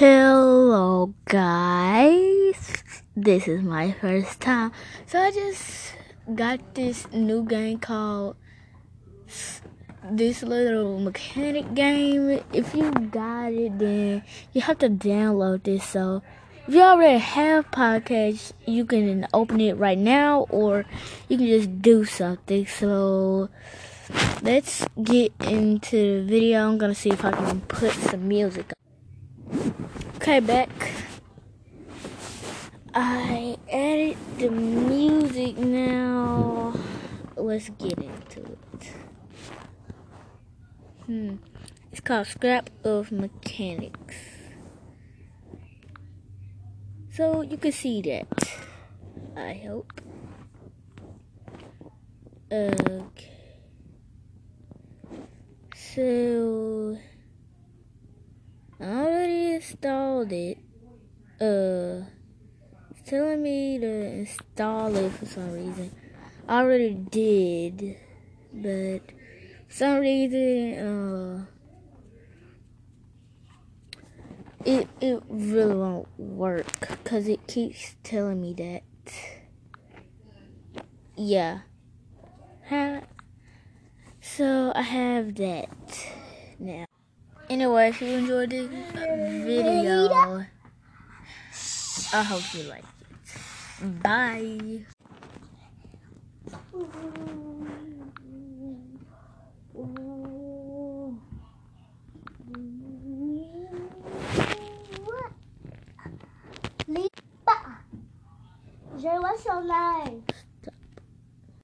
Hello, guys. This is my first time. So I just got this new game called this little mechanic game. If you got it, then you have to download this. So if you already have podcasts, you can open it right now, or you can just do something. So let's get into the video. I'm gonna see if I can put some music. Okay, back. I added the music now. Let's get into it. Hmm. It's called Scrap of Mechanics. So you can see that. I hope. Okay. So I already installed it. Uh, telling me to install it for some reason. I already did, but for some reason, uh, it it really won't work because it keeps telling me that. Yeah. So I have that now. Anyway, if you enjoyed this video, I hope you liked it. Bye.